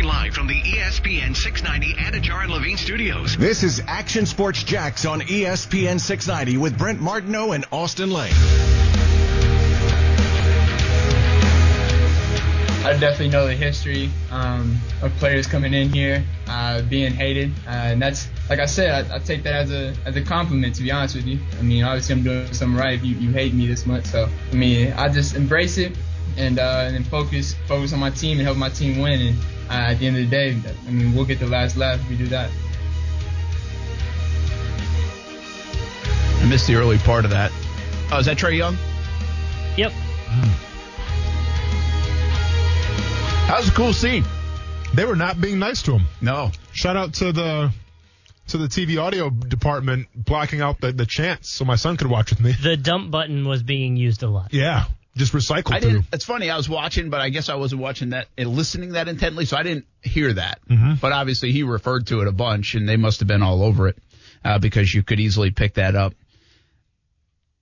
Broadcasting live from the ESPN 690 Anajar and Levine studios. This is Action Sports Jax on ESPN 690 with Brent Martineau and Austen Lane. I definitely know the history um, of players coming in here uh, being hated, uh, and that's like I said, I, I take that as a as a compliment. To be honest with you, I mean, obviously I'm doing something right if you, you hate me this much. So I mean, I just embrace it and uh, and then focus focus on my team and help my team win. And uh, at the end of the day, I mean, we'll get the last laugh if we do that. I missed the early part of that. Oh, is that Trae Young? Yep. That was a cool scene. They were not being nice to him. No. Shout out to the to the TV audio department blocking out the, the chants so my son could watch with me. The dump button was being used a lot. Yeah, just recycle I through. didn't. It's funny. I was watching, but I guess I wasn't watching that and listening that intently, so I didn't hear that. Mm-hmm. But obviously, he referred to it a bunch, and they must have been all over it uh, because you could easily pick that up.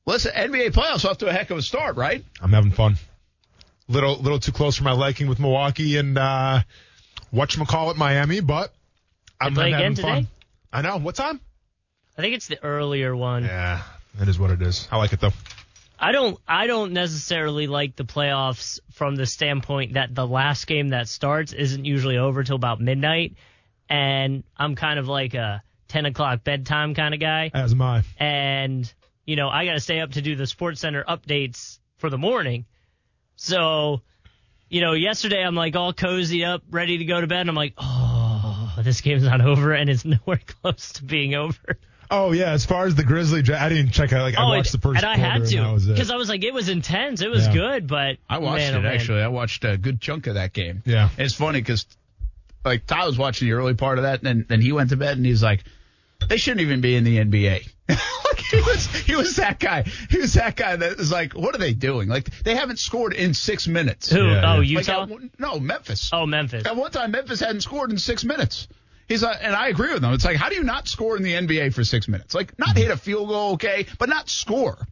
Listen, NBA playoffs off to a heck of a start, right? I'm having fun. Little little too close for my liking with Milwaukee and uh whatchamacallit Miami, but I'm, play I'm having again today? fun. I know. What time? I think it's the earlier one. Yeah, it is what it is. I like it though. I don't I don't necessarily like the playoffs from the standpoint that the last game that starts isn't usually over till about midnight, and I'm kind of like a 10 o'clock bedtime kind of guy, As am I. and you know I got to stay up to do the Sports Center updates for the morning, so you know yesterday I'm like all cozy up, ready to go to bed, and I'm like oh this game's not over, and it's nowhere close to being over. Oh yeah, as far as the Grizzly, I didn't check out. Like I oh, watched and, the first and I quarter had to because I was like it was intense, it was Yeah. good, but I watched man, oh, it oh, actually. I watched a good chunk of that game. Yeah. It's funny because like Ty was watching the early part of that, and then, then he went to bed, and he's like, "They shouldn't even be in the NBA." like he was, he was that guy. He was that guy that was like, "What are they doing? Like they haven't scored in six minutes." Who? Yeah, oh, yeah. Like, Utah. at no, Memphis. oh, Memphis. At one time, Memphis hadn't scored in six minutes. He's like, and I agree with him. It's like, how do you not score in the NBA for six minutes? Like, not mm-hmm. hit a field goal, okay, but not score.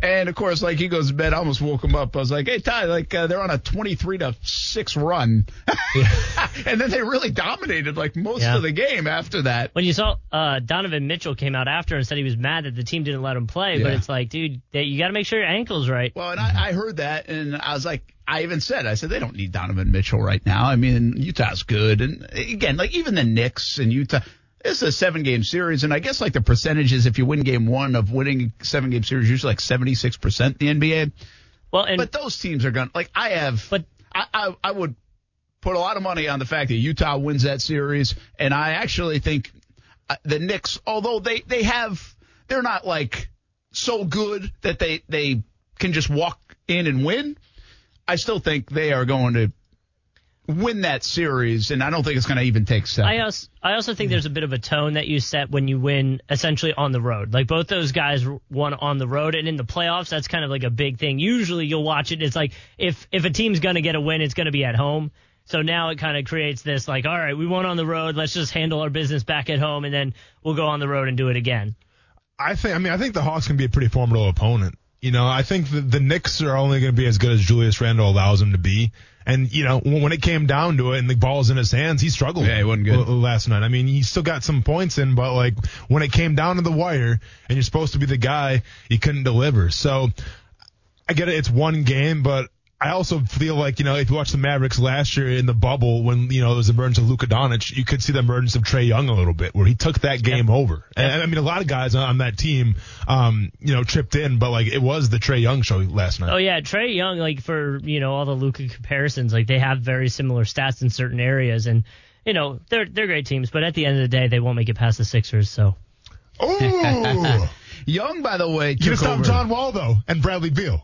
And of course, like he goes to bed, I almost woke him up. I was like, "Hey Ty, like uh, they're on a twenty-three to six run," and then they really dominated like most Yeah. of the game after that. When you saw uh, Donovan Mitchell came out after and said he was mad that the team didn't let him play, but it's like, dude, they, you got to make sure your ankle's right. Well, and I, I heard that, and I was like, I even said, I said they don't need Donovan Mitchell right now. I mean, Utah's good, and again, like even the Knicks and Utah. It's a seven game series, and I guess like the percentages, if you win game one of winning seven game series, usually like 76% the NBA. Well, and But those teams are going to, like, I have, But- I, I, I would put a lot of money on the fact that Utah wins that series, and I actually think uh, the Knicks, although they, they have, they're not like so good that they, they can just walk in and win. I still think they are going to win that series, and I don't think it's going to even take seven. I also, I also think there's a bit of a tone that you set when you win essentially on the road. Like both those guys won on the road, and in the playoffs, that's kind of like a big thing. Usually, you'll watch it. It's like if if a team's gonna get a win, it's gonna be at home. So now it kind of creates this like, all right, we won on the road. Let's just handle our business back at home, and then we'll go on the road and do it again. I think. I mean, I think the Hawks can be a pretty formidable opponent. You know, I think the, the Knicks are only going to be as good as Julius Randle allows them to be. And you know, when, it came down to it, and the ball's in his hands, he struggled. Yeah, he wasn't good. last night. I mean, he still got some points in, but like when it came down to the wire, and you're supposed to be the guy, he couldn't deliver. So I get it. It's one game, but I also feel like, you know, if you watch the Mavericks last year in the bubble when, you know, there was the emergence of Luka Doncic, you could see the emergence of Trae Young a little bit where he took that game over. And I mean, a lot of guys on that team, um, you know, tripped in, but like it was the Trae Young show last night. Oh yeah, Trae Young, like for you know all the Luka comparisons, like they have very similar stats in certain areas, and you know they're they're great teams, but at the end of the day, they won't make it past the Sixers. So Oh, Young, by the way, you took stop over. John Wall though and Bradley Beal.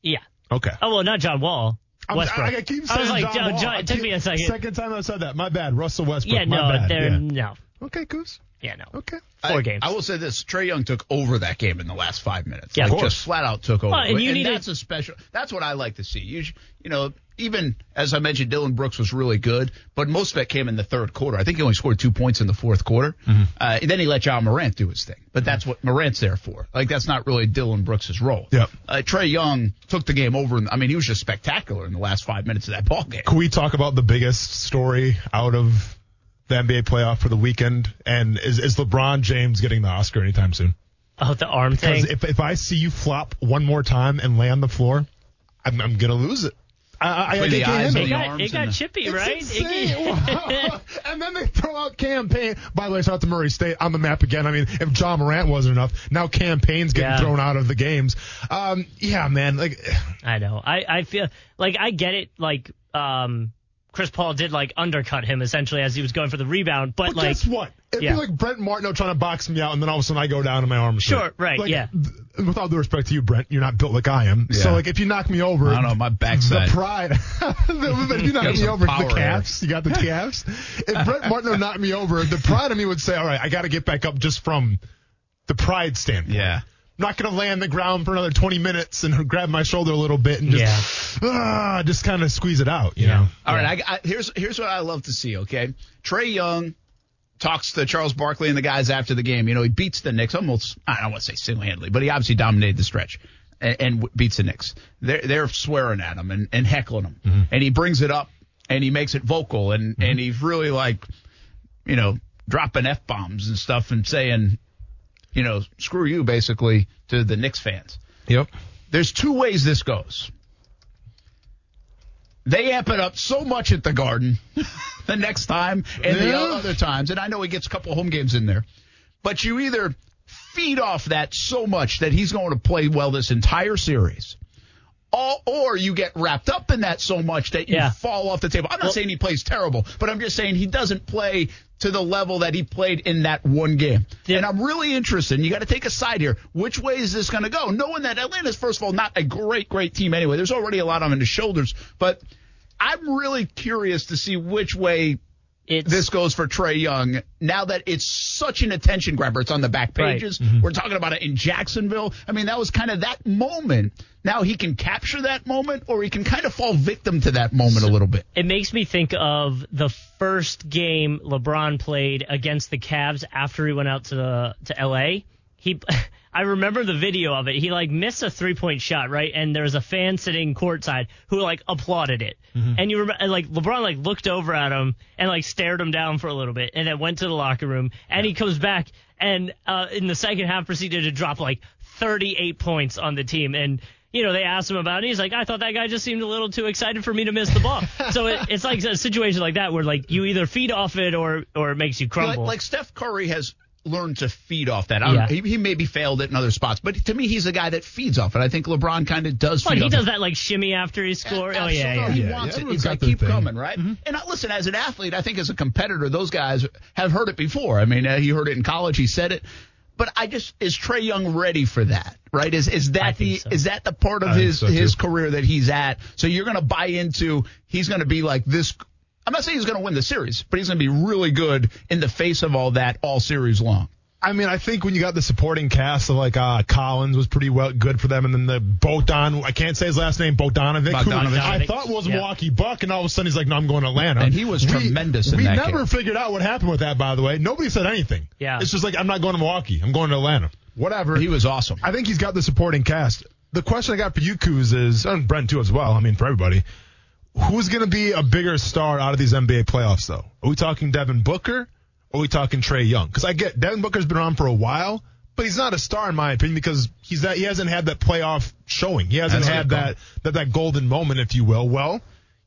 yeah. Okay. Oh well, not John Wall. I'm- Westbrook. I, I keep I was like, John John- Wall. John- it took keep- me a second. Second time I said that. My bad. Russell Westbrook. yeah, My no, bad. they're Yeah. no. Okay, Goose. Yeah, no. Okay. Four I, games. I will say this: Trae Young took over that game in the last five minutes. Yeah, of like, course. just flat out took over. Well, and you need that's a- a special. That's what I like to see. You, you know, even as I mentioned, Dillon Brooks was really good, but most of it came in the third quarter. I think he only scored two points in the fourth quarter. Mm-hmm. Uh, then he let Ja Morant do his thing, but that's what Morant's there for. Like that's not really Dillon Brooks' role. Yep. Uh, Trae Young took the game over. I mean, he was just spectacular in the last five minutes of that ball game. Can we talk about the biggest story out of the NBA playoff for the weekend? And is, is LeBron James getting the Oscar anytime soon? Oh, the arm because thing. If if I see you flop one more time and lay on the floor, I'm, I'm gonna lose it. I, I, I the eyes it got, it got chippy, right? and then they throw out Cam Payne. By the way, shout out to Murray State on the map again. I mean, if Ja Morant wasn't enough, now Cam Payne's getting yeah. thrown out of the games. Um, yeah, man. Like, I know. I, I feel like I get it. Like, um, Chris Paul did like undercut him essentially as he was going for the rebound. But, but like, guess what? It'd yeah. be like Brent Martineau trying to box me out, and then all of a sudden I go down and my arm. Sure, right, like, yeah. Th- with all due respect to you, Brent, you're not built like I am. Yeah. So like, if you knock me over, I don't know my backside. The pride. if you knock me over, the calves. You got the calves. if Brent Martineau knocked me over, the pride of me would say, all right, I got to get back up just from the pride standpoint. Yeah not going to lay on the ground for another 20 minutes and grab my shoulder a little bit and just, yeah. ah, just kind of squeeze it out, you yeah. know? All right. I, I, here's, here's what I love to see. Okay. Trae Young talks to Charles Barkley and the guys after the game. You know, he beats the Knicks almost, I don't want to say single handedly, but he obviously dominated the stretch and, and beats the Knicks. They're, they're swearing at him and, and heckling him. Mm-hmm. And he brings it up and he makes it vocal and, mm-hmm. and he's really like, you know, dropping F bombs and stuff and saying, you know, screw you basically to the Knicks fans. Yep. There's two ways this goes. They amp it up so much at the Garden the next time and yeah. the other times, and I know he gets a couple home games in there, but you either feed off that so much that he's going to play well this entire series, or, or you get wrapped up in that so much that you yeah. fall off the table. I'm not well, saying he plays terrible, but I'm just saying he doesn't play to the level that he played in that one game. Yeah. And I'm really interested. You got to take a side here. Which way is this going to go? Knowing that Atlanta's, first of all, not a great, great team anyway. There's already a lot on his shoulders. But I'm really curious to see which way it's, this goes for Trae Young now that it's such an attention grabber. It's on the back pages. Right. Mm-hmm. We're talking about it in Jacksonville. I mean, that was kind of that moment. Now he can capture that moment or he can kind of fall victim to that moment so a little bit. It makes me think of the first game LeBron played against the Cavs after he went out to the, to LA. He I remember the video of it. He like missed a three point shot, right? And there was a fan sitting courtside who like applauded it. Mm-hmm. And you remember, like LeBron like looked over at him and like stared him down for a little bit, and then went to the locker room. And yeah. he comes back and uh, in the second half proceeded to drop like 38 points on the team. And you know, they asked him about it. He's like, I thought that guy just seemed a little too excited for me to miss the ball. so it, it's like a situation like that where like you either feed off it or or it makes you crumble. Like, like Steph Curry has learn to feed off that. Yeah. He, he, maybe failed it in other spots, but to me, he's a guy that feeds off it. I think LeBron kind of does. But he does it. that like shimmy after he scores. Oh yeah, yeah, He yeah, wants yeah, it. He's like keep thing. coming, right? Mm-hmm. And I, listen, as an athlete, I think as a competitor, those guys have heard it before. I mean, uh, he heard it in college. He said it. But I just is Trae Young ready for that? Right? Is is that the so. is that the part of I his so his career that he's at? So you're going to buy into he's going to be like this I'm not saying he's going to win the series, but he's going to be really good in the face of all that all series long. I mean, I think when you got the supporting cast of like uh, Collins was pretty well good for them, and then the Bogdan, I can't say his last name, Bogdanovic, Bogdanovic. who I thought was yeah. Milwaukee Buck, and all of a sudden he's like, no, I'm going to Atlanta. And he was we, tremendous we never game. figured out what happened with that, by the way. Nobody said anything. Yeah. It's just like, I'm not going to Milwaukee. I'm going to Atlanta. Whatever. He was awesome. I think he's got the supporting cast. The question I got for you, Couz, is, and Brent too as well, I mean, for everybody, who's going to be a bigger star out of these NBA playoffs, though? Are we talking Devin Booker? Or are we talking Trae Young? Because I get Devin Booker's been on for a while, but he's not a star in my opinion because he's that he hasn't had that playoff showing. He hasn't That's had that, that that golden moment, if you will. Well,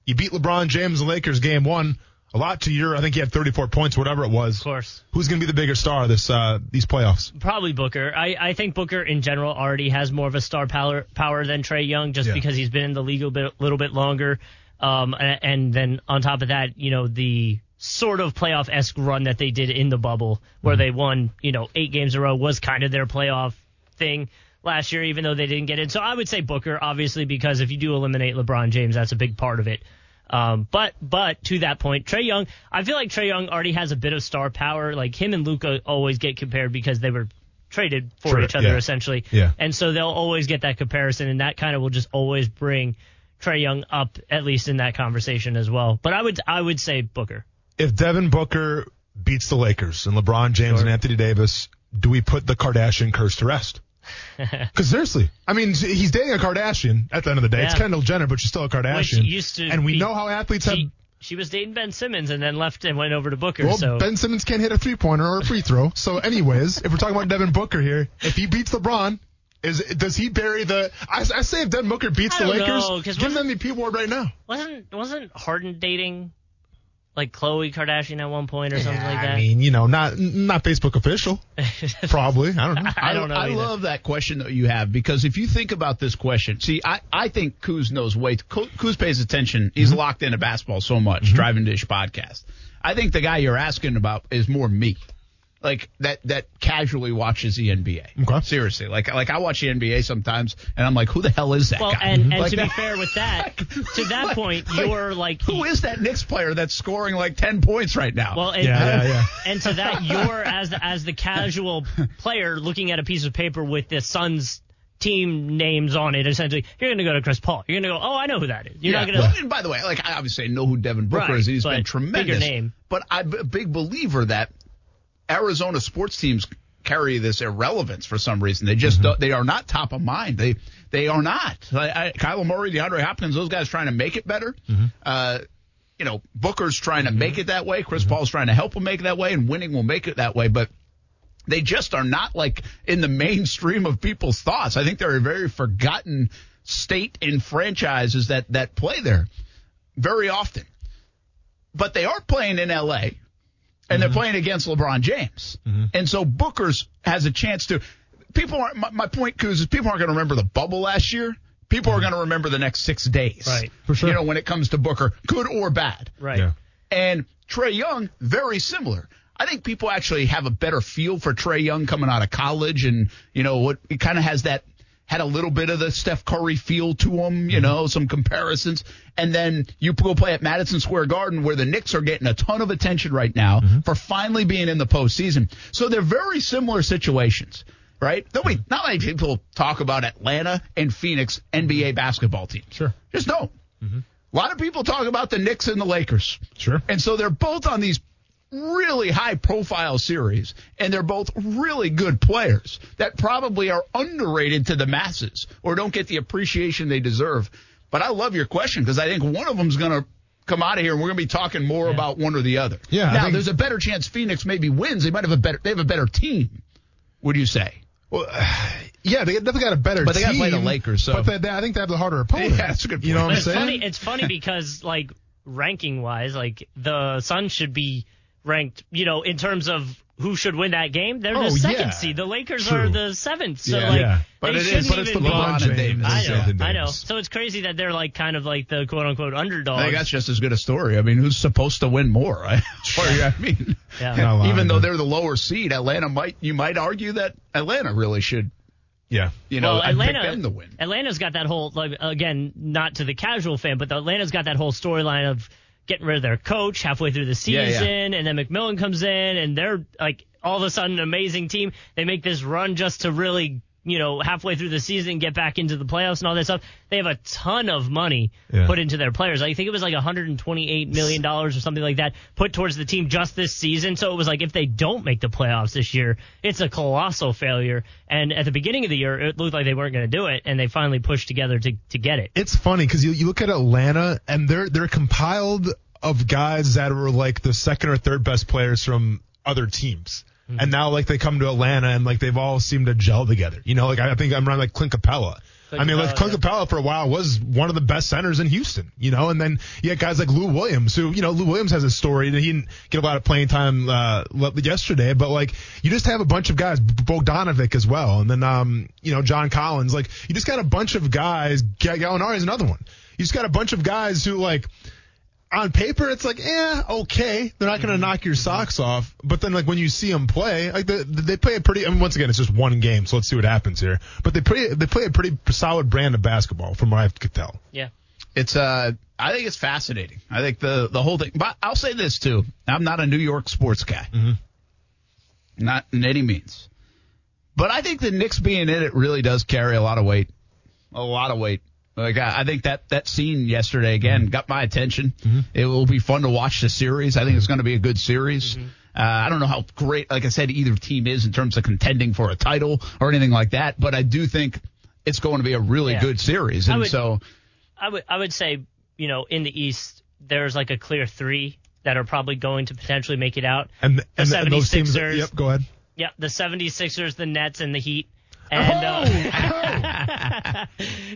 you beat LeBron James and Lakers game one. A lot to your, I think he had 34 points, whatever it was. Of course. Who's going to be the bigger star this uh, these playoffs? Probably Booker. I, I think Booker in general already has more of a star power power than Trae Young, just yeah. because he's been in the league a bit, little bit longer. Um, and, then on top of that, you know the sort of playoff esque run that they did in the bubble, where mm-hmm. they won, you know, eight games in a row was kind of their playoff thing last year, even though they didn't get in. So I would say Booker, obviously, because if you do eliminate LeBron James, that's a big part of it. Um, but but to that point, Trae Young, I feel like Trae Young already has a bit of star power. Like him and Luka always get compared because they were traded for each other yeah. essentially. Yeah. And so they'll always get that comparison, and that kind of will just always bring Trae Young up at least in that conversation as well. But I would I would say Booker. If Devin Booker beats the Lakers and LeBron James sure. and Anthony Davis, do we put the Kardashian curse to rest? Because seriously, I mean, he's dating a Kardashian. At the end of the day, yeah. it's Kendall Jenner, but she's still a Kardashian. Which used to and we be, know how athletes she, have. She was dating Ben Simmons and then left and went over to Booker. Well, so Ben Simmons can't hit a three pointer or a free throw. So, anyways, if we're talking about Devin Booker here, if he beats LeBron, is does he bury the? I, I say if Devin Booker beats the Lakers, know, give them the MVP award right now. Wasn't wasn't Harden dating like Khloe Kardashian at one point or something like that? I mean, you know, not not Facebook official. Probably. I don't know. I don't know. I, I love that question that you have because if you think about this question, see, I, I think Couz knows way. Couz pays attention. He's mm-hmm. locked into basketball so much. Mm-hmm. Driving Dish podcast. I think the guy you're asking about is more me like that that casually watches the NBA. Okay. Seriously, like like I watch the NBA sometimes, and I'm like, who the hell is that well, guy? and, and like to that, be fair with that, to that like, point, you're like, who is that Knicks player that's scoring like ten points right now? Well, and, yeah, yeah, yeah. And to that, you're as as the casual player looking at a piece of paper with the Suns team names on it. Essentially, you're going to go to Chris Paul. You're going to go, oh, I know who that is. You're yeah. not going to. Well, and by the way, like I obviously know who Devin Booker right, is. He's been tremendous. Bigger name. But I'm a big believer that Arizona sports teams carry this irrelevance for some reason. They just mm-hmm. they are not top of mind. They they are not. I, I, Kyler Murray, DeAndre Hopkins, those guys trying to make it better. Mm-hmm. Uh, you know, Booker's trying to mm-hmm. make it that way. Chris mm-hmm. Paul's trying to help him make it that way, and winning will make it that way. But they just are not like in the mainstream of people's thoughts. I think they're a very forgotten state in franchises that that play there very often. But they are playing in L.A and mm-hmm. they're playing against LeBron James. Mm-hmm. And so Booker's has a chance to. People aren't. My, my point, Couz, is people aren't going to remember the bubble last year. People are going to remember the next six days. Right. For sure. You know, when it comes to Booker, good or bad. Right. Yeah. And Trae Young, very similar. I think people actually have a better feel for Trae Young coming out of college, and you know what? It kind of has that had a little bit of the Steph Curry feel to him, you mm-hmm. know, some comparisons. And then you go play at Madison Square Garden where the Knicks are getting a ton of attention right now mm-hmm. for finally being in the postseason. So they're very similar situations, right? Nobody, not many people talk about Atlanta and Phoenix NBA basketball teams. Sure. Just don't. Mm-hmm. A lot of people talk about the Knicks and the Lakers. Sure. And so they're both on these really high profile series, and they're both really good players that probably are underrated to the masses or don't get the appreciation they deserve. But I love your question because I think one of them's going to come out of here and we're going to be talking more yeah. about one or the other. Yeah. Now, there's a better chance Phoenix maybe wins. They might have a better, they have a better team. What do you say? Well, yeah, they definitely got a better but they got to play the Lakers. So. But they, they, I think they have the harder opponent. Yeah, that's a good point. You know what I'm it's saying? Funny, it's funny because like ranking wise, like the Suns should be ranked, you know, in terms of who should win that game. They're oh, the second yeah. seed. The Lakers True. are the seventh. So yeah. like, yeah. but they it shouldn't is, but it's even LeBron be, and I know, Davis. I know. So it's crazy that they're like kind of like the quote unquote underdog. I think that's just as good a story. I mean, who's supposed to win more? Right? I mean, yeah. even though they're the lower seed, Atlanta might you might argue that Atlanta really should yeah. You know, well, Atlanta, them to win. Atlanta's got that whole, like, again, not to the casual fan, but the Atlanta's got that whole storyline of getting rid of their coach halfway through the season, yeah, yeah. and then McMillan comes in, and they're like all of a sudden an amazing team. They make this run just to really you know, halfway through the season, get back into the playoffs and all that stuff. They have a ton of money yeah. put into their players. I think it was like 128 million dollars or something like that put towards the team just this season. So it was like if they don't make the playoffs this year, it's a colossal failure. And at the beginning of the year, it looked like they weren't going to do it, and they finally pushed together to to get it. It's funny because you you look at Atlanta and they're they're compiled of guys that were like the second or third best players from other teams. Mm-hmm. And now like they come to Atlanta and like they've all seemed to gel together. You know, like I think I'm around like Clint Capela. Clint I mean, like Clint Capela for a while was one of the best centers in Houston, you know, and then you had guys like Lou Williams, who, you know, Lou Williams has a story that he didn't get a lot of playing time, uh, yesterday, but like, you just have a bunch of guys, Bogdanovic as well, and then, um, you know, John Collins, like, you just got a bunch of guys, Gallinari is another one. You just got a bunch of guys who, like, on paper, it's like, eh, okay. They're not going to mm-hmm. knock your socks off. But then, like, when you see them play, like, they, they play a pretty, I mean, once again, it's just one game, so let's see what happens here. But they play, they play a pretty solid brand of basketball, from what I could tell. Yeah. It's, uh, I think it's fascinating. I think the, the whole thing, but I'll say this too. I'm not a New York sports guy. Mm-hmm. Not in any means. But I think the Knicks being in it really does carry a lot of weight. A lot of weight Like I, I think that that scene yesterday again Mm-hmm. got my attention. It will be fun to watch the series. I think it's going to be a good series. Mm-hmm. Uh, I don't know how great, like I said, either team is in terms of contending for a title or anything like that, but I do think it's going to be a really Yeah. good series. I And would- so, I would I would say you know in the East there's like a clear three that are probably going to potentially make it out. And, the and, and those teams. 76ers. Yep, go ahead. Yeah, the 76ers, the Nets, and the Heat. And uh,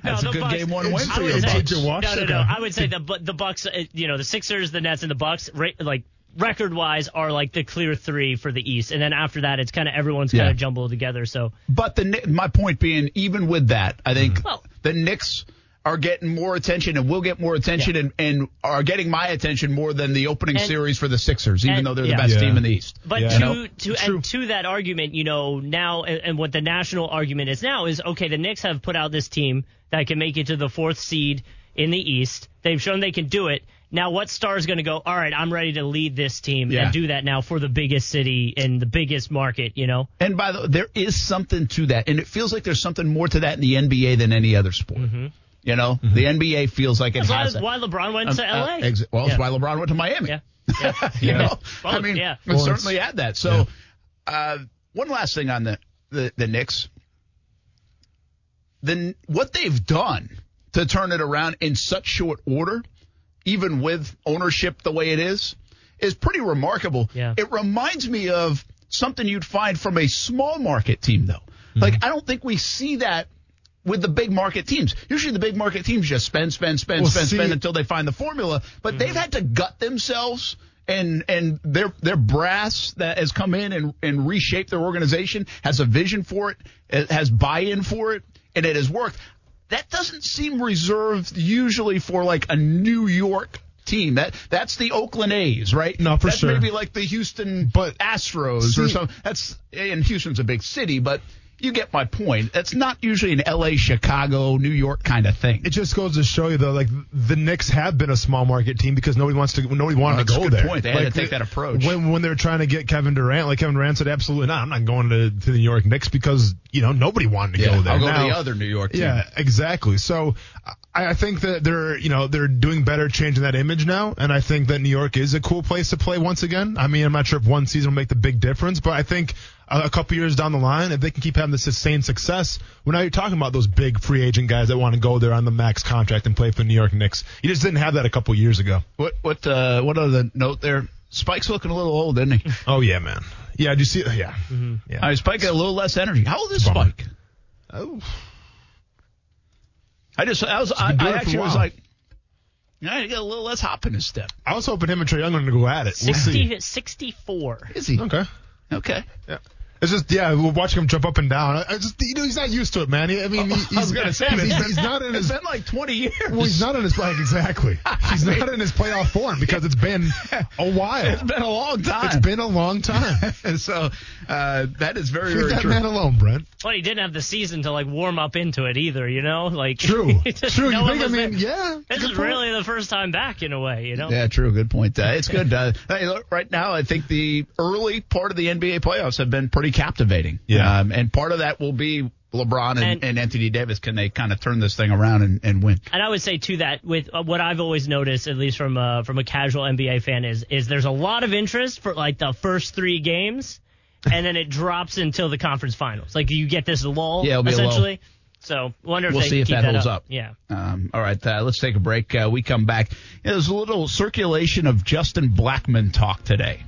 That's no, a good Bucks, game one win for would your say- Bucks. Did you watch No, no, no. I would say the the Bucks, uh, you know, the Sixers, the Nets, and the Bucks, ra- like record wise, are like the clear three for the East. And then after that, it's kind of everyone's kind Yeah. of jumbled together. So but the my point being, even with that, I think Well- the Knicks are getting more attention and will get more attention Yeah. and, and are getting my attention more than the opening And- series for the Sixers, even and- though they're yeah. the best Yeah. team in the East. But Yeah. to You know? to True. and to that argument, you know, now and, and what the national argument is now is okay. The Knicks have put out this team that can make it to the fourth seed in the East. They've shown they can do it. Now, what star is going to go? All right, I'm ready to lead this team Yeah. and do that now for the biggest city in the biggest market. You know, And by the way, there is something to that, and it feels like there's something more to that in the NBA than any other sport. Mm-hmm. You know, the NBA feels like it that's why, has that. why LeBron went Um, to uh, LA. ex- well, it's Yeah. why LeBron went to Miami. yeah, yeah. you know, Both, I mean, yeah. we Well, certainly had that. So, uh, one last thing on the the, the Knicks. The what they've done to turn it around in such short order, even with ownership the way it is, is pretty remarkable. Yeah. It reminds me of something you'd find from a small market team, though. Mm-hmm. Like I don't think we see that with the big market teams. Usually the big market teams just spend, spend, spend, Well, spend, see- spend until they find the formula. But they've mm-hmm. had to gut themselves and and their their brass that has come in and, and reshaped their organization has a vision for it, it has buy-in for it, and it has worked. That doesn't seem reserved usually for like a New York team. That that's the Oakland A's, right? No, for that's sure. Maybe like the Houston But- Astros or something. That's and Houston's a big city, but you get my point. That's not usually an L.A., Chicago, New York kind of thing. It just goes to show you though, like the Knicks have been a small market team because nobody wants to, nobody wanted That's to a go good there. point. They had to take that approach. When when they were trying to get Kevin Durant, like Kevin Durant said, absolutely not. I'm not going to, to the New York Knicks because you know nobody wanted to Yeah, go there. I'll go Now- to the other New York team. Yeah, exactly. So I, I think that they're, you know, they're doing better changing that image now, and I think that New York is a cool place to play once again. I mean, I'm not sure if one season will make the big difference, but I think a, a couple years down the line, if they can keep having the sustained success, well, now you're talking about those big free agent guys that want to go there on the max contract and play for the New York Knicks. You just didn't have that a couple years ago. What what uh, what other note there? Spike's looking a little old, isn't he? Oh yeah, man. Yeah, do you see? Yeah, yeah. I mean, Spike got a little less energy. How old is Bummer. Spike? Oh, I just I was I, I it for a actually was while. like, yeah, he got a little less hop in his step. I was hoping him and Trae Young were going to go at it. We'll see. 64. Is he? Okay. Okay. Yeah. It's just yeah, we're watching him jump up and down. I I just you know he's not used to it, man. He- I mean, he- he's, I was gonna say, he's, it's been- he's not in It's his been like 20 years. well, he's not in his like exactly. He's not in his playoff form because it's been a while. It's been a long time. It's been a long time. and so uh, that is very Leave very that true. man alone, Brent. Well, he didn't have the season to like warm up into it either, you know. Like True, true. no you think? I mean, there. yeah. This is point. really the first time back in a way, you know. Yeah, true. Good point. Uh, it's good. Uh, hey, look, right now, I think the early part of the NBA playoffs have been pretty captivating. Yeah. Um, and part of that will be LeBron and, and, And- Anthony Davis. Can they kind of turn this thing around and, and win? And I would say to that, with uh, what I've always noticed, at least from a, from a casual NBA fan, is is there's a lot of interest for like the first three games, and then it drops until the conference finals. Like you get this lull, Yeah, it'll be a lull. essentially. So wonder if We'll they see if keep that holds up. up. Yeah. Um, all right, uh, let's take a break. Uh, we come back. There's a little circulation of Justin Blackmon talk today.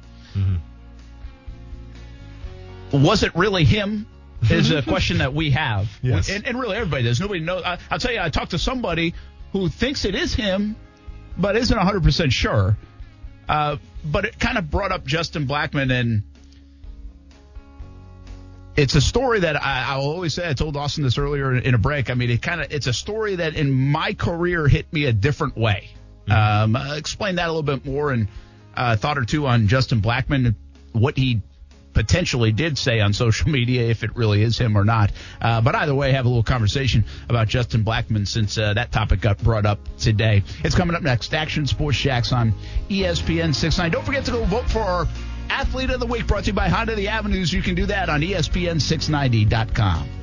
Was it really him? Is a question that we have, Yes. and, and really everybody does. Nobody knows. I, I'll tell you, I talked to somebody who thinks it is him, but isn't 100 percent sure. Uh, but it kind of brought up Justin Blackmon, and it's a story that I, I will always say. I told Austen this earlier in a break. I mean, it kind of it's a story that in my career hit me a different way. Um, uh, explain that a little bit more and uh, thought or two on Justin Blackmon, what he potentially did say on social media, if it really is him or not. Uh, but either way, have a little conversation about Justin Blackmon since uh, that topic got brought up today. It's coming up next. Action Sports Shacks on ESPN 69. Don't forget to go vote for our Athlete of the Week brought to you by Honda The Avenues. You can do that on E ESPN690.com.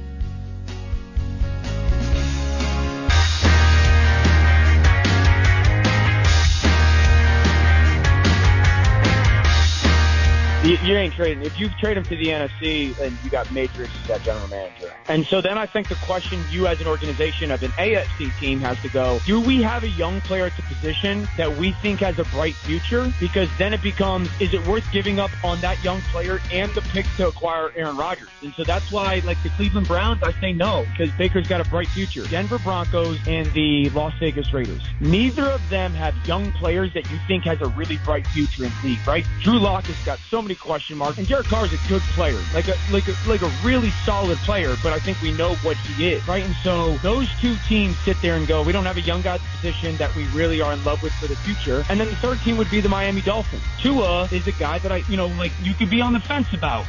you ain't trading. If you trade him to the NFC, then you got major issues at general manager. And so then I think the question you as an organization of an AFC team has to go, do we have a young player at the position that we think has a bright future? Because then it becomes, is it worth giving up on that young player and the pick to acquire Aaron Rodgers? And so that's why, like the Cleveland Browns, I say no, because Baker's got a bright future. Denver Broncos and the Las Vegas Raiders. Neither of them have young players that you think has a really bright future in the league, right? Drew Lock has got so many question mark. and Derek Carr is a good player, like a like a like a really solid player. But I think we know what he is, right? And so those two teams sit there and go, we don't have a young guy at the position that we really are in love with for the future. And then the third team would be the Miami Dolphins. Tua is a guy that I, you know, like you could be on the fence about.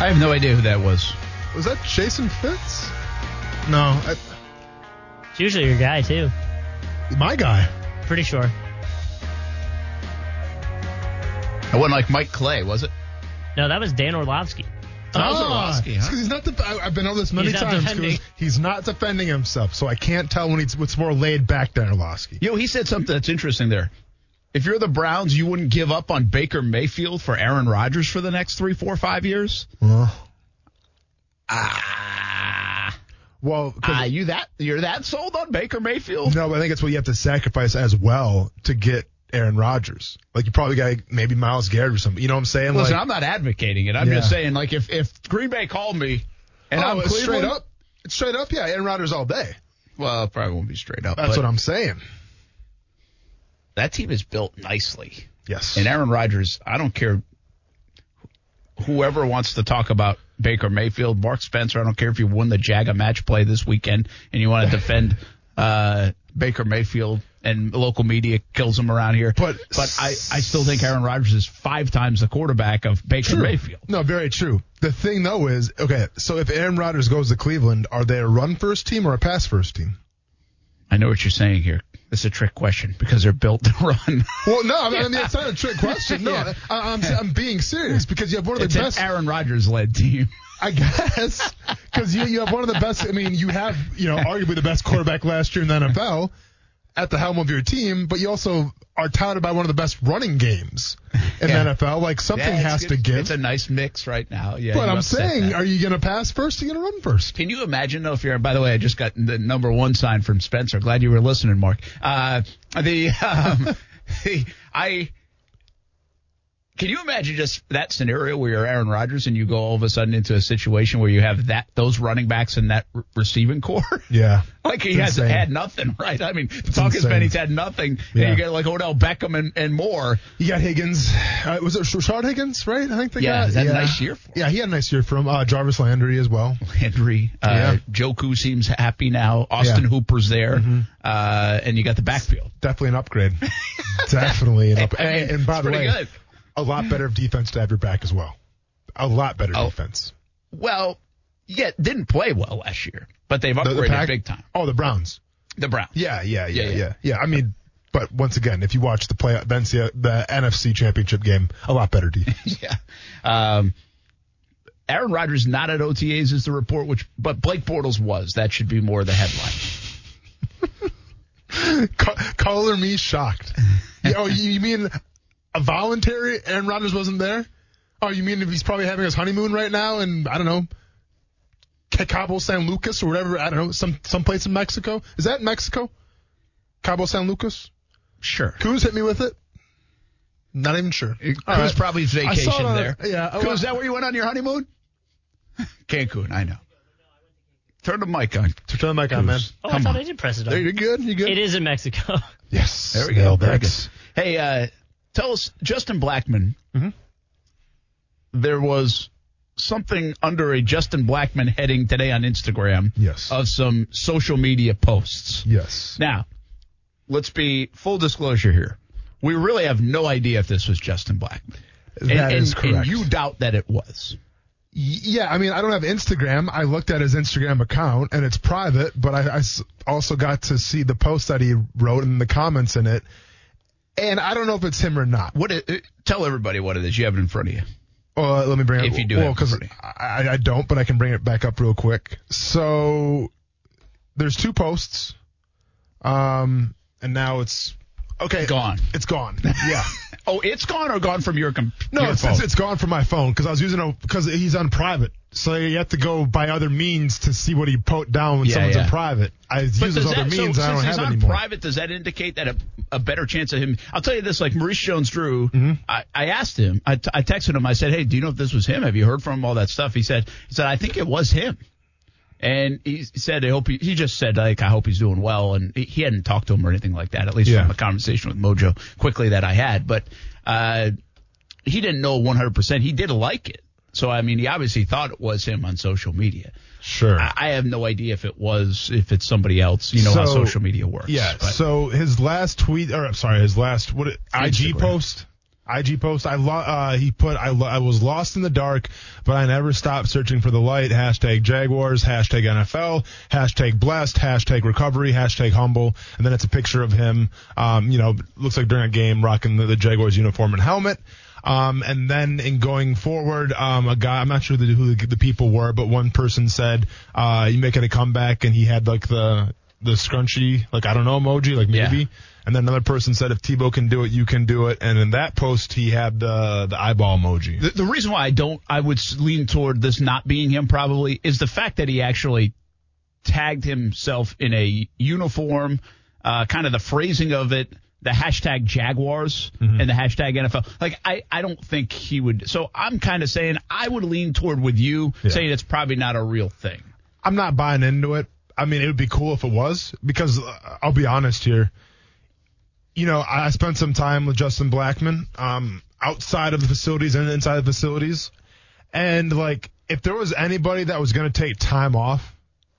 I have no idea who that was. Was that Jason Fitz? No, I, It's usually your guy too. my guy. Pretty sure. It wasn't like Mike Clay, was it? No, that was Dan Orlovsky. That was Orlovsky, huh? he's not. Def- I, I've been over this many He's not times. 'cause defending. He's not defending himself, so I can't tell when he's what's more laid back than Orlovsky. You know, he said something that's interesting there. If you're the Browns, you wouldn't give up on Baker Mayfield for Aaron Rodgers for the next three, four, five years. Well, Ah, well, 'cause- ah, you that you're that sold on Baker Mayfield? no, but I think it's what you have to sacrifice as well to get Aaron Rodgers. Like you probably got maybe Myles Garrett or something. You know what I'm saying? Listen, like, I'm not advocating it. I'm Yeah. just saying, like, if if Green Bay called me and oh, I'm it's straight up. It's straight up. Yeah, Aaron Rodgers all day. well, probably won't be straight up. That's what I'm saying. that team is built nicely. Yes. And Aaron Rodgers, I don't care whoever wants to talk about Baker Mayfield, Mark Spencer, I don't care if you won the Jaga match play this weekend and you want to defend uh, Baker Mayfield and local media kills him around here. But- but I, I still think Aaron Rodgers is five times the quarterback of Baker True. Mayfield. No, very true. The thing though is, okay, so if Aaron Rodgers goes to Cleveland, are they a run first team or a pass first team? I know what you're saying here. It's a trick question because they're built to run. Well, no, I mean it's not a trick question. No, Yeah. I, I'm I'm being serious because you have one of the it's best. Aaron Rodgers led team. I guess because you you have one of the best. I mean, you have you know arguably the best quarterback last year in the NFL at the helm of your team, but you also are touted by one of the best running games in Yeah. the NFL. Like something Yeah, has good. to give. It's a nice mix right now. Yeah, but I'm saying, that. are you going to pass first? Or are you going to run first? Can you imagine though if you're? By the way, I just got the number one sign from Spencer. Glad you were listening, Mark. Uh, the, um, the I. Can you imagine just that scenario where you're Aaron Rodgers and you go all of a sudden into a situation where you have that those running backs and that re- receiving corps? Yeah. like he It's hasn't insane. had nothing, right? I mean, the talk has insane. been he's had nothing. Yeah. And you get like Odell Beckham and, and more. You got Higgins. Uh, was it Rashard Higgins, right? I think they Yeah, got. is that a yeah. nice year for him? Yeah, he had a nice year from. Uh, Jarvis Landry as well. Henry, uh, Yeah. Njoku seems happy now. Austin Yeah. Hooper's there, uh, and you got the backfield. Definitely an upgrade. Definitely an upgrade. And, and by it's the way, good. A lot better of defense to have your back as well. A lot better Oh. defense. Well, yeah, didn't play well last year, but they've The- the upgraded pack- big time. Oh, the Browns. The Browns. Yeah, yeah, yeah, Yeah, yeah, yeah. yeah. I mean, but once again, if you watch the play, the, NCAA the NFC Championship game, a lot better defense. yeah. Um, Aaron Rodgers not at OTAs is the report, which but Blake Bortles was. That should be more the headline. Co- color me shocked. Oh, you mean a voluntary? Aaron Rodgers wasn't there. Oh, you mean if he's probably having his honeymoon right now and I don't know, Ca- Cabo San Lucas or whatever. I don't know, some some place in Mexico. Is that Mexico? Cabo San Lucas. Sure. Couz hit me with it. Not even sure. It All was right. probably vacation it on- there. Yeah. oh, Cool, is that where you went on your honeymoon? Cancun, I know. Turn the mic on. Turn the mic on, man. Oh, I thought on. I did press it on. There, you're good. You're good. It is in Mexico. Yes. There we go. Nailed Very it. good. Hey, uh, tell us, Justin Blackmon. Mhm. There was something under a Justin Blackmon heading today on Instagram. Yes. Of some social media posts. Yes. Now, let's be full disclosure here. We really have no idea if this was Justin Blackmon. That and, is and- correct. and you doubt that it was. Yeah, I mean, I don't have Instagram. I looked at his Instagram account and it's private, but I also got to see the post that he wrote and the comments in it. And I don't know if it's him or not. What? It, tell everybody what it is. You have it in front of you. Uh, let me bring it. Up. If you do well, because. I, I don't, but I can bring it back up real quick. So there's two posts, um, and now it's okay, gone. It's gone. Yeah. oh, it's gone or gone from your computer? No, it's, it's, it's gone from my phone because I was using it because he's on private. So you have to go by other means to see what he put down when Yeah, someone's yeah. in private. I use those does other that, means so, I don't have on anymore. private, does that indicate that a, a better chance of him? I'll tell you this: like Maurice Jones-Drew, Mm-hmm. I, I asked him, I, t- I texted him, I said, "Hey, do you know if this was him? Have you heard from him? All that stuff?" He said, "He said I think it was him." And he said, "I hope he." He just said, "Like I hope he's doing well," and he, hadn't talked to him or anything like that. At least Yeah. from a conversation with Mojo quickly that I had, but uh, he didn't know 100. percent He did like it, so I mean, he obviously thought it was him on social media. Sure. I, I have no idea if it was, if it's somebody else. You know how social media works. Yeah. but- So his last tweet, or I'm sorry, his last what it- IG post, IG post. I lo- uh, he put I, lo- I was lost in the dark, but I never stopped searching for the light. Hashtag Jaguars. Hashtag NFL. Hashtag blessed. Hashtag recovery. Hashtag humble. And then it's a picture of him. Um, you know, looks like during a game rocking the, the Jaguars uniform and helmet. Um, and then in going forward, um, a guy, I'm not sure the, who the, the people were, but one person said, uh, you making a comeback and he had like the, the scrunchy, like, I don't know emoji, like Yeah. maybe. And then another person said, if Tebow can do it, you can do it. And in that post, he had the, the eyeball emoji. The, the reason why I don't, I would lean toward this not being him probably is the fact that he actually tagged himself in a uniform, uh, kind of the phrasing of it, the hashtag Jaguars Mm-hmm. and the hashtag NFL. Like, I, I don't think he would. So I'm kind of saying I would lean toward with you Yeah. saying it's probably not a real thing. I'm not buying into it. I mean, it would be cool if it was because uh, I'll be honest here. You know, I spent some time with Justin Blackmon, um, outside of the facilities and inside the facilities. And like, if there was anybody that was going to take time off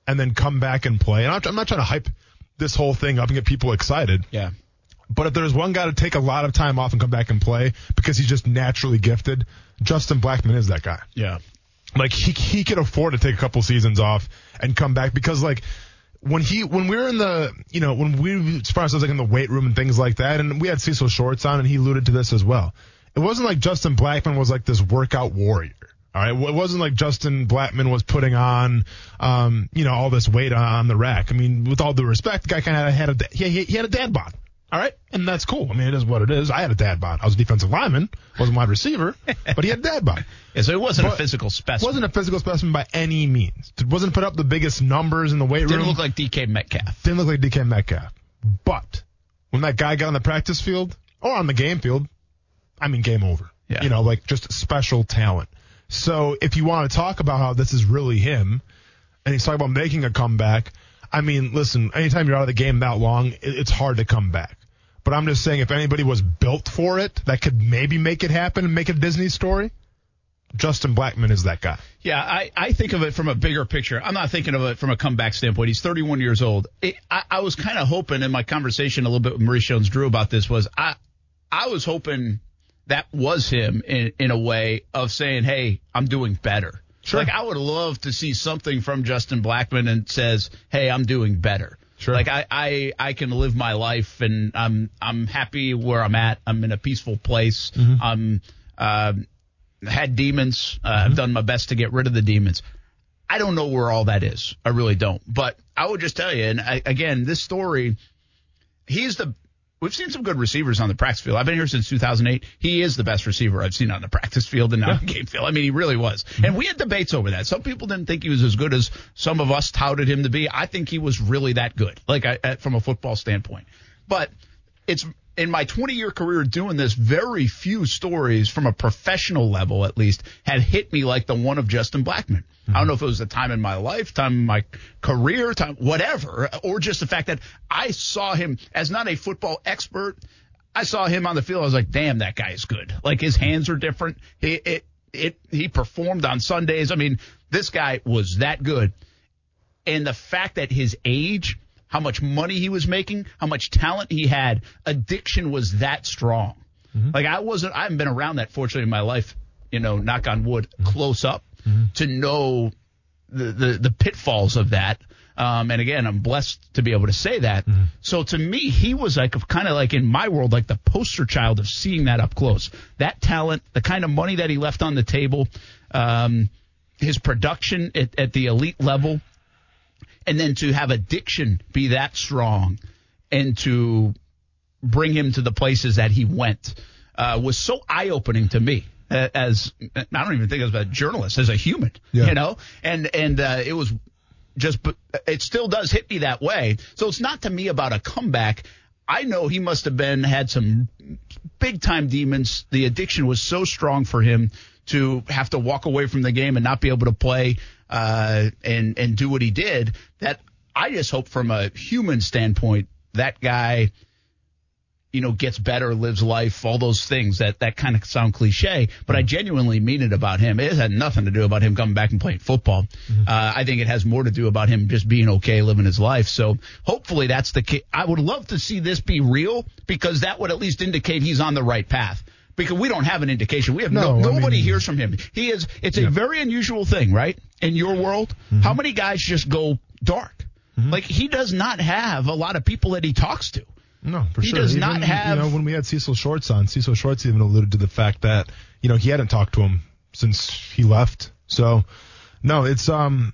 and then come back and play, and I'm, I'm not trying to hype this whole thing up and get people excited, Yeah. But if there's one guy to take a lot of time off and come back and play because he's just naturally gifted, Justin Blackmon is that guy. Yeah. Like he he could afford to take a couple seasons off and come back because like when he when we were in the you know when we as far as I was like in the weight room and things like that and we had Cecil Shorts on and he alluded to this as well. It wasn't like Justin Blackmon was like this workout warrior. All right, it wasn't like Justin Blackmon was putting on, um, you know, all this weight on, the rack. I mean, with all due respect, the guy kind of had a he, he had a dad bod. All right, and that's cool. I mean, it is what it is. I had a dad bod. I was a defensive lineman, wasn't wide receiver, but he had a dad bod. Yeah, so it wasn't a physical specimen. Wasn't a physical specimen by any means. It wasn't put up the biggest numbers in the weight room. Didn't look like DK Metcalf. didn't look like DK Metcalf. But when that guy got on the practice field or on the game field, I mean, game over. Yeah. You know, like just special talent. So if you want to talk about how this is really him, and he's talking about making a comeback, I mean, listen, anytime you're out of the game that long, it's hard to come back. But I'm just saying, if anybody was built for it, that could maybe make it happen and make it a Disney story, Justin Blackmon is that guy. Yeah, I, I think of it from a bigger picture. I'm not thinking of it from a comeback standpoint. He's 31 years old. It, I, I was kind of hoping in my conversation a little bit with Maurice Jones-Drew about this was I I was hoping that was him in, in a way of saying, hey, I'm doing better. Sure. Like I would love to see something from Justin Blackmon and says, hey, I'm doing better. Sure. Like I, I, I can live my life and I'm I'm happy where I'm at. I'm in a peaceful place. I'm um had demons. Uh, I've done my best to get rid of the demons. I don't know where all that is. I really don't. But I would just tell you, and I, again, this story, he's the. We've seen some good receivers on the practice field. I've been here since 2008. He is the best receiver I've seen on the practice field and on the game field. I mean, he really was. And we had debates over that. Some people didn't think he was as good as some of us touted him to be. I think he was really that good, like I- from a football standpoint. But it's in my 20 year career doing this, very few stories from a professional level, at least, had hit me like the one of Justin Blackmon. I don't know if it was the time in my life, time in my career, time, whatever, or just the fact that I saw him as not a football expert. I saw him on the field. I was like, damn, that guy is good. Like his hands are different. He, it, it, he performed on Sundays. I mean, this guy was that good and the fact that his age, how much money he was making, how much talent he had, addiction was that strong. Like I wasn't, I haven't been around that fortunately in my life, you know, knock on wood, close up to know the, the, the pitfalls of that. Um, and again, I'm blessed to be able to say that. So to me, he was like kind of like in my world, like the poster child of seeing that up close. That talent, the kind of money that he left on the table, um, his production at, at the elite level, and then to have addiction be that strong and to bring him to the places that he went uh, was so eye opening to me as I don't even think as a journalist, as a human, yeah. you know, and and uh, it was just, it still does hit me that way. So it's not to me about a comeback. I know he must have been had some big time demons. The addiction was so strong for him to have to walk away from the game and not be able to play uh, and and do what he did. That I just hope from a human standpoint that guy you know, gets better, lives life, all those things that, that kind of sound cliche, but I genuinely mean it about him. It had nothing to do about him coming back and playing football. Mm-hmm. Uh, I think it has more to do about him just being okay living his life. So hopefully that's the case. I would love to see this be real because that would at least indicate he's on the right path because we don't have an indication. We have no, no nobody mean, hears from him. He is. It's a very unusual thing, right? In your world, mm-hmm. how many guys just go dark? Mm-hmm. Like he does not have a lot of people that he talks to. No, for he sure. He does even, not have. You know, when we had Cecil Shorts on, Cecil Shorts even alluded to the fact that you know he hadn't talked to him since he left. So, no, it's um,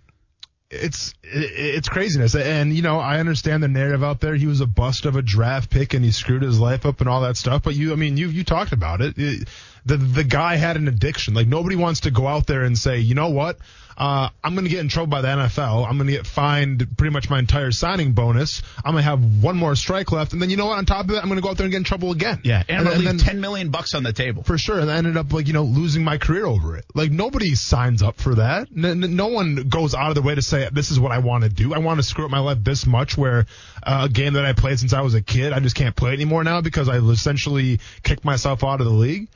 it's it's craziness, and you know I understand the narrative out there. He was a bust of a draft pick, and he screwed his life up and all that stuff. But you, I mean, you you talked about it. it the the guy had an addiction. Like nobody wants to go out there and say, you know what, uh, I'm going to get in trouble by the NFL. I'm going to get fined pretty much my entire signing bonus. I'm going to have one more strike left, and then you know what? On top of that, I'm going to go out there and get in trouble again. Yeah, and, and, and then ten million bucks on the table for sure. And I ended up like you know losing my career over it. Like nobody signs up for that. no one goes out of their way to say this is what I want to do. I want to screw up my life this much, where uh, a game that I played since I was a kid, I just can't play anymore now because I essentially kicked myself out of the league.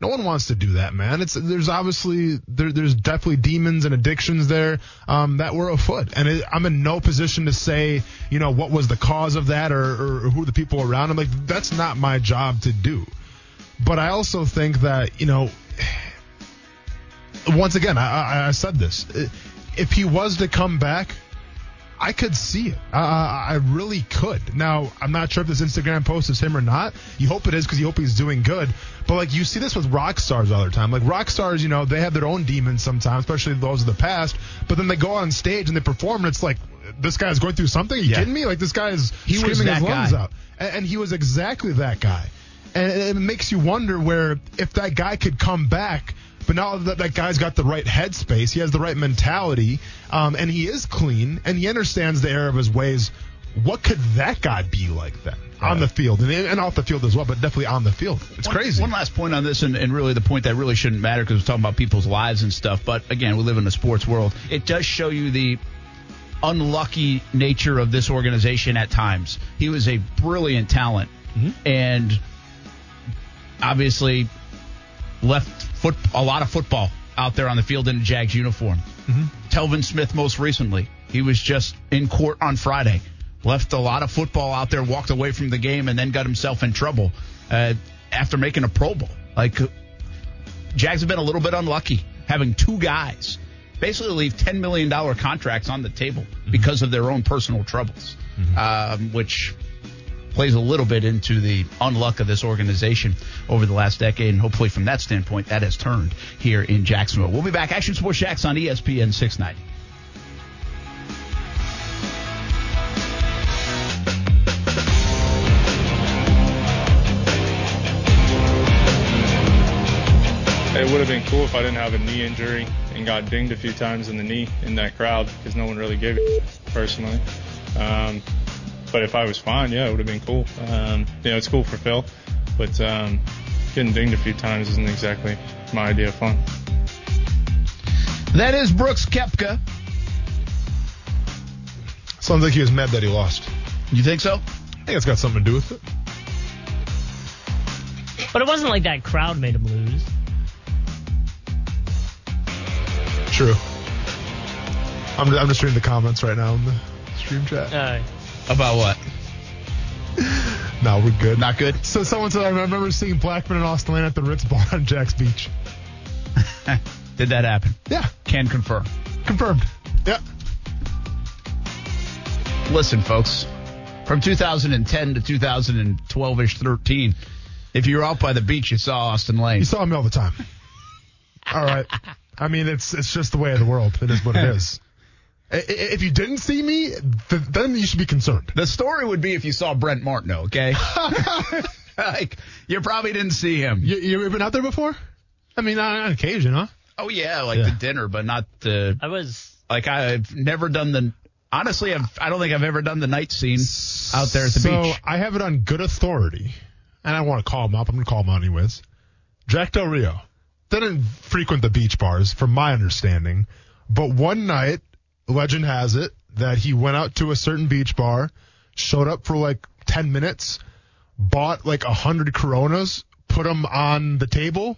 No one wants to do that, man. It's there's obviously there, there's definitely demons and addictions there um, that were afoot, and it, I'm in no position to say you know what was the cause of that or, or who the people around him. Like that's not my job to do. But I also think that you know, once again, I, I said this: if he was to come back I could see it. Uh, I really could. Now, I'm not sure if this Instagram post is him or not. You hope it is because you hope he's doing good. But like you see this with rock stars all the time. Like rock stars, you know, they have their own demons sometimes, especially those of the past. But then they go on stage and they perform, and it's like this guy's going through something. Are you yeah. kidding me? Like this guy is he screaming his lungs guy. out, and, and he was exactly that guy. And it makes you wonder where if that guy could come back but now that that guy's got the right headspace, he has the right mentality, um, and he is clean, and he understands the error of his ways. What could that guy be like then on the field and, and off the field as well, but definitely on the field? It's one, crazy. One last point on this, and, and really the point that really shouldn't matter because we're talking about people's lives and stuff. But again, we live in a sports world. It does show you the unlucky nature of this organization at times. He was a brilliant talent, mm-hmm. and obviously left foot, a lot of football out there on the field in a Jags uniform. Mm-hmm. Telvin Smith most recently, he was just in court on Friday, left a lot of football out there, walked away from the game, and then got himself in trouble uh, after making a Pro Bowl. Like Jags have been a little bit unlucky having two guys basically leave $10 million contracts on the table mm-hmm. because of their own personal troubles, mm-hmm. um, which plays a little bit into the unluck of this organization over the last decade. And hopefully, from that standpoint, that has turned here in Jacksonville. We'll be back. Action Sports Jax on ESPN 690. It would have been cool if I didn't have a knee injury and got dinged a few times in the knee in that crowd because no one really gave it personally. Um, but if I was fine, yeah, it would have been cool. Um, you know, it's cool for Phil, but um, getting dinged a few times isn't exactly my idea of fun. That is Brooks Koepka. Sounds like he was mad that he lost. You think so? I think it's got something to do with it. But it wasn't like that crowd made him lose. True. I'm, I'm just reading the comments right now in the stream chat. Uh, about what? no, we're good. Not good. So someone said I remember seeing Blackmon and Austen Lane at the Ritz Bar on Jax Beach. Did that happen? Yeah. Can confirm. Confirmed. Yeah. Listen, folks. From 2010 to 2012ish, 13, if you were out by the beach, you saw Austen Lane. You saw me all the time. all right. I mean, it's it's just the way of the world. It is what it is. If you didn't see me, th- then you should be concerned. The story would be if you saw Brent Martineau, okay? like, you probably didn't see him. You, you ever been out there before? I mean, on, on occasion, huh? Oh, yeah, like Yeah. the dinner, but not the. I was Like, I've never done the. Honestly, I've, I don't think I've ever done the night scene out there at the so beach. I have it on good authority, and I want to call him up. I'm going to call him out anyways. Jack Del Rio didn't frequent the beach bars, from my understanding, but one night, legend has it that he went out to a certain beach bar, showed up for like 10 minutes, bought like a hundred Coronas, put them on the table,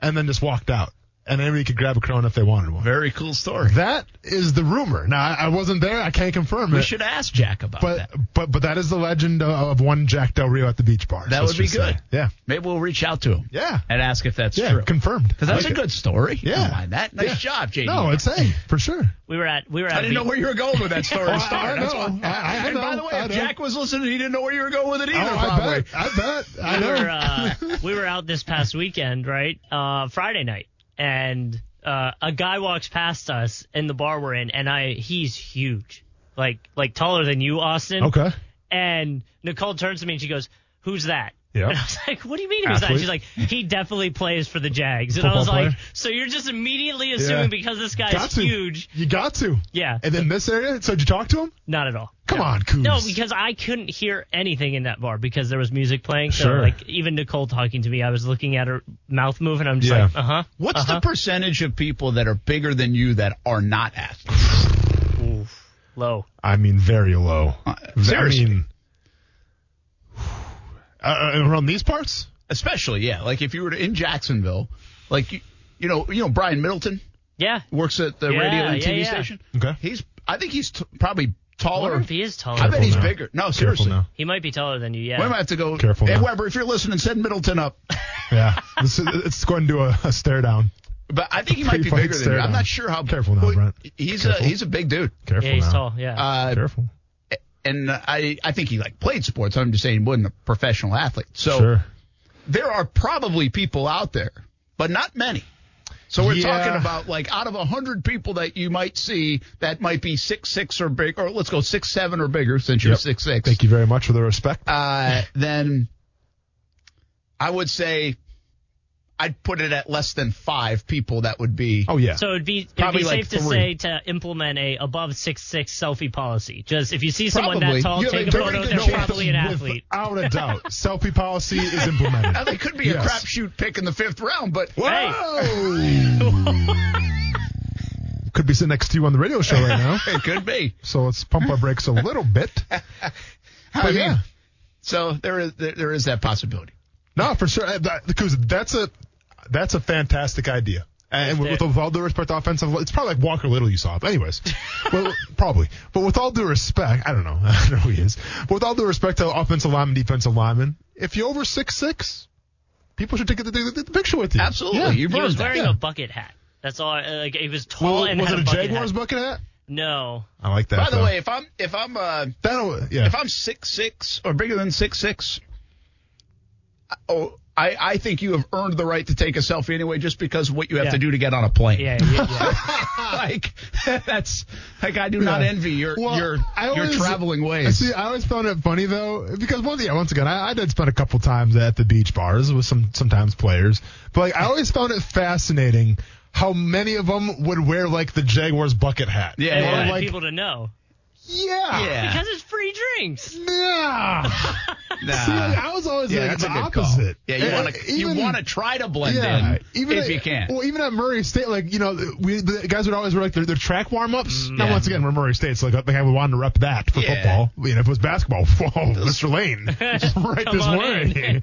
and then just walked out. And anybody could grab a Corona if they wanted one. Very cool story. That is the rumor. Now I I wasn't there. I can't confirm We it. We should ask Jack about But that. but but that is the legend of one Jack Del Rio at the beach bar. That would be just say. good. Yeah, Maybe we'll reach out to him yeah, and ask if that's yeah. true. Confirmed. Because that's I a like it. good story. Yeah. Don't mind that. Nice Yeah. job, JD. No, it's a for sure. we were at we were at I didn't be- know where you were going with that story Oh, to start. I That's know. why- I- I and by the way, I if know. Jack was listening, he didn't know where you were going with it either. oh, I bet. I bet. I we know. were uh, we were out this past weekend, right? Uh, Friday night, and uh, a guy walks past us in the bar we're in, and I he's huge, like like taller than you, Austen. okay. And Nicole turns to me and she goes, "Who's that?" Yeah. And I was like, "What do you mean who's that?" Athlete. She's like, "He definitely plays for the Jags." And I Football was like, "So you're just immediately assuming Yeah. because this guy's Got to. huge?" You got to. Yeah, And then this area, so did you talk to him? not at all. Come No. on, Couz. No, because I couldn't hear anything in that bar because there was music playing. So Sure. like even Nicole talking to me, I was looking at her mouth move and I'm just Yeah. like, uh huh. What's uh-huh. the percentage of people that are bigger than you that are not athletes? Oof, low? I mean, very low. Uh, I seriously. mean, uh, around these parts. Especially, yeah. Like if you were to, in Jacksonville, like you, you know, you know Brian Middleton Yeah. works at the Yeah, radio and yeah, TV yeah. station. Okay. He's, I think he's t- probably taller. wonder if he is taller. I bet he's now. bigger. No, Careful seriously. now. He might be taller than you. Yeah. We might have to go. Careful Hey, now. Weber, if you're listening, send Middleton up. Yeah. This is, it's going to do a, a stare down. But I think he might be bigger than you. stare I'm not sure how. Careful now, Brent. He's Careful. a he's a big dude. Careful yeah, he's now. tall. Yeah. Uh, Careful. And I I think he like played sports. I'm just saying he wasn't a professional athlete. So sure. there are probably people out there, but not many. So we're Yeah. talking about like out of a hundred people that you might see that might be six six or big, or let's go six seven or bigger since you're Yep. six six. Thank you very much for the respect. Uh, then I would say I'd put it at less than five people that would be. oh yeah. so it'd be it'd Probably be like safe to say to implement a above six six selfie policy. Just if you see someone Probably. that tall, You have take a a very photo. good They're chance probably an athlete. Without a doubt. Selfie policy is implemented. Now, they could be a Yes. crapshoot pick in the fifth round, but whoa! Could be sitting next to you on the radio show right now. it could be. So let's pump our brakes a little bit. I But mean, yeah. so there is there, there is that possibility. No, for sure. That, because that's a that's a fantastic idea. And with, with all due respect to offensive, it's probably like Walker Little you saw. But anyways, well, probably. But with all due respect, I don't know. I don't know who he is. But with all due respect to offensive lineman, defensive lineman, if you're over six six, people should take the, the, the picture with you. Absolutely. Yeah. You've He was earned that. wearing Yeah. a bucket hat. That's all. Like he was tall Well, and was had it a bucket Jaguars hat. bucket hat? No. I like that. By the though. way, if I'm if I'm uh, yeah. if I'm six six or bigger than six six, oh, I I think you have earned the right to take a selfie anyway, just because of what you have Yeah. to do to get on a plane. Yeah. yeah, yeah. like that's like I do not envy your Well, your I your always- traveling ways. See, I always found it funny though, because once, yeah, once again, I, I did spend a couple times at the beach bars with some sometimes players, but like I always found it fascinating how many of them would wear like the Jaguars bucket hat. Yeah, They yeah. like- people to know yeah, Yeah. because it's free drinks. yeah. Nah. See, I was always yeah, like the opposite. call. Yeah, you want to you want to try to blend Yeah, in even if at, you can. Well, even at Murray State, like you know, we the guys would always wear like their, their track warm ups. Now, Mm, yeah. once again, we're Murray State, so like, like I would want to rep that for Yeah. football. You know, if it was basketball, whoa, Mr. Lane, right this way. in.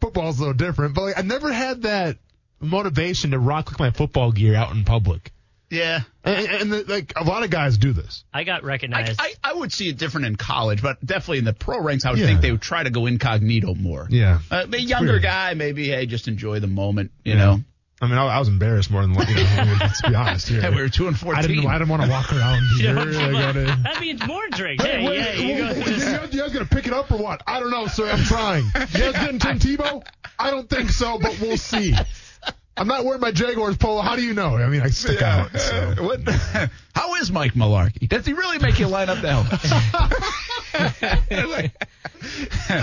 Football's a little different, but like I never had that motivation to rock with my football gear out in public. Yeah. And, and, and like a lot of guys do this. I got recognized. I, I would see it different in college, but definitely in the pro ranks, I would Yeah. think they would try to go incognito more. Yeah. Uh, a younger weird. guy, maybe, hey, just enjoy the moment, you know. I mean, I, I was embarrassed more than you know. Let's be honest here. Hey, we were two and I fourteen. didn't. I didn't want to walk around here. I gotta, that means more drinks. Hey, Hey, wait, yeah, you wait, go wait, through you, this- guys, you guys gonna pick it up or what? I don't know, sir. I'm trying. You guys getting Tim Tebow? I don't think so, but we'll see. I'm not wearing my Jaguars polo. How do you know? I mean, I stick Yeah. out. So. What, how is Mike Mularkey? Does he really make you line up the helmet?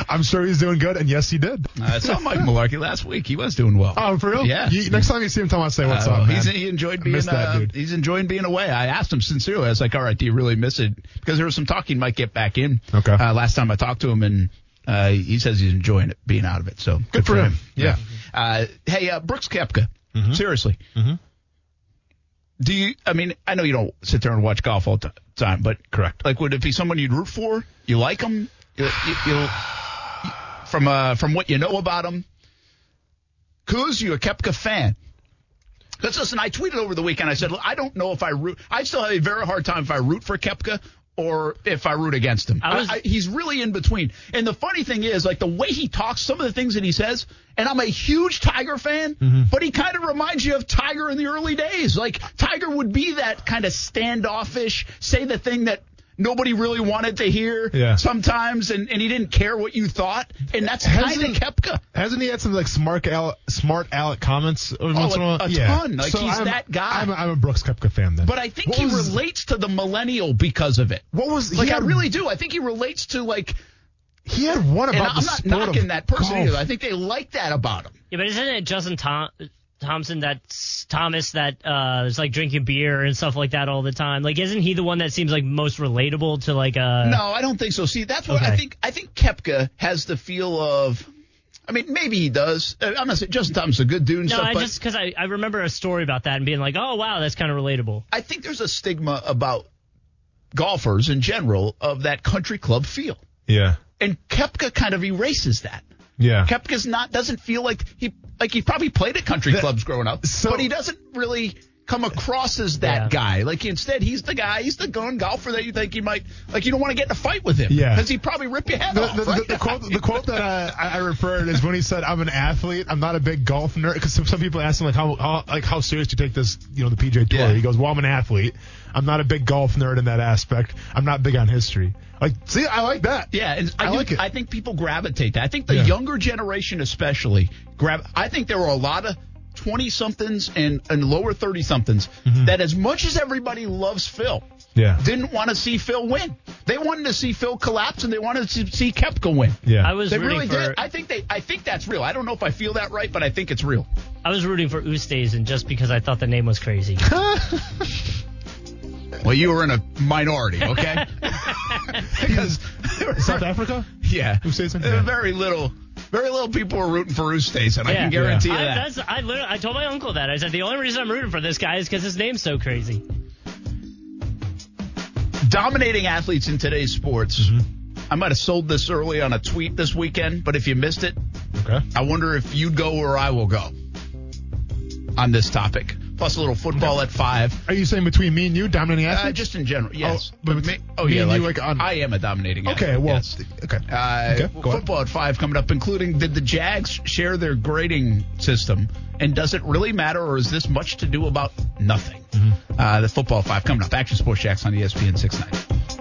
I'm sure he's doing good, and yes, he did. I saw Mike Mularkey last week. He was doing well. Oh, for real? Yeah. You, next time you see him, tell him I say what's Uh, up, man. he's, he enjoyed being that uh, dude. he's enjoying being away. I asked him sincerely. I was like, "All right, do you really miss it?" Because there was some talk he might get back in. Okay. Uh, last time I talked to him, and uh, he says he's enjoying it, being out of it. So good, for him. Yeah. Uh, hey, uh, Brooks Koepka. Mm-hmm. Seriously. Do you? I mean, I know you don't sit there and watch golf all the time, but Correct. Like, would it be someone you'd root for? You like him? You, you, from uh, from what you know about him, Couz, you a Koepka fan? Because listen, I tweeted over the weekend. I said I don't know if I root. I still have a very hard time if I root for Koepka or if I root against him. I was- I, I, he's really in between. And the funny thing is, like the way he talks, some of the things that he says. And I'm a huge Tiger fan, Mm-hmm. but he kind of reminds you of Tiger in the early days. Like Tiger would be that kind of standoffish, say the thing that nobody really wanted to hear Yeah. sometimes, and, and he didn't care what you thought. And that's kind of Hasn't- Koepka. Hasn't he had some like smart Alec, smart Alec comments every oh, once in a a- while? a yeah. ton. Like, he's I'm, that guy. I'm a, I'm a Brooks Koepka fan then. But I think What he was- relates to the millennial because of it. What was Like he I really do. I think he relates to like, He had one and about I'm the not sport knocking of that person golf. either. I think they like that about him. Yeah, but isn't it Justin Tom- Thompson that's Thomas that uh is like drinking beer and stuff like that all the time? Like, isn't he the one that seems like most relatable to like uh? No, I don't think so. See, that's what I think. I think Koepka has the feel of. I mean, maybe he does. Uh, I'm not saying Justin Thompson's a good dude and No, stuff, I just because I, I remember a story about that and being like, oh wow, that's kind of relatable. I think there's a stigma about golfers in general of that country club feel, Yeah. and Koepka kind of erases that. Yeah. Koepka's not doesn't feel like he like he probably played at country clubs growing up, so- but he doesn't really come across as that Yeah. guy. Like instead, he's the guy, he's the gun golfer that you think he might like. You don't want to get in a fight with him, Yeah. because he'd probably rip your head the, off. the, right? the, the quote, the quote that I, I referred is when he said, "I'm an athlete. I'm not a big golf nerd." Because some, some people ask him like, "How, how like how serious do you take this? You know, the PGA Tour?" Yeah. He goes, "Well, I'm an athlete. I'm not a big golf nerd in that aspect. I'm not big on history." Like, see, I like that. Yeah, and I, I do- like it. I think people gravitate that. I think the Yeah. younger generation, especially, grab. I think there were a lot of twenty somethings and, and lower thirty somethings that, as much as everybody loves Phil, Mm-hmm. Yeah. didn't want to see Phil win. They wanted to see Phil collapse, and they wanted to see Koepka win. Yeah. I was They rooting really for did. I think they. I think that's real. I don't know if I feel that right, but I think it's real. I was rooting for Oosthuizen just because I thought the name was crazy. Well, you were in a minority, okay? because South Africa. yeah, Oosthuizen? Uh, Yeah. very little, very little people are rooting for Oosthuizen. I Yeah. can guarantee you I, that. that's, I, literally, I told my uncle that. I said the only reason I'm rooting for this guy is because his name's so crazy. dominating athletes in today's sports. Mm-hmm. I might have sold this early on a tweet this weekend, but if you missed it, Okay. I wonder if you'd go or I will go on this topic. Plus a little football at five. Are you saying between me and you, dominating Uh, just in general, yes. Oh, but me, oh me yeah, like, you, like, on- I am a dominating. okay. athlete, Well. yes. Okay. Uh, Okay, ahead. football at five coming up, including did the Jags share their grading system, and does it really matter, or is this much to do about nothing? Mm-hmm. Uh, the football five coming up. Action Sports Jax on ESPN 690.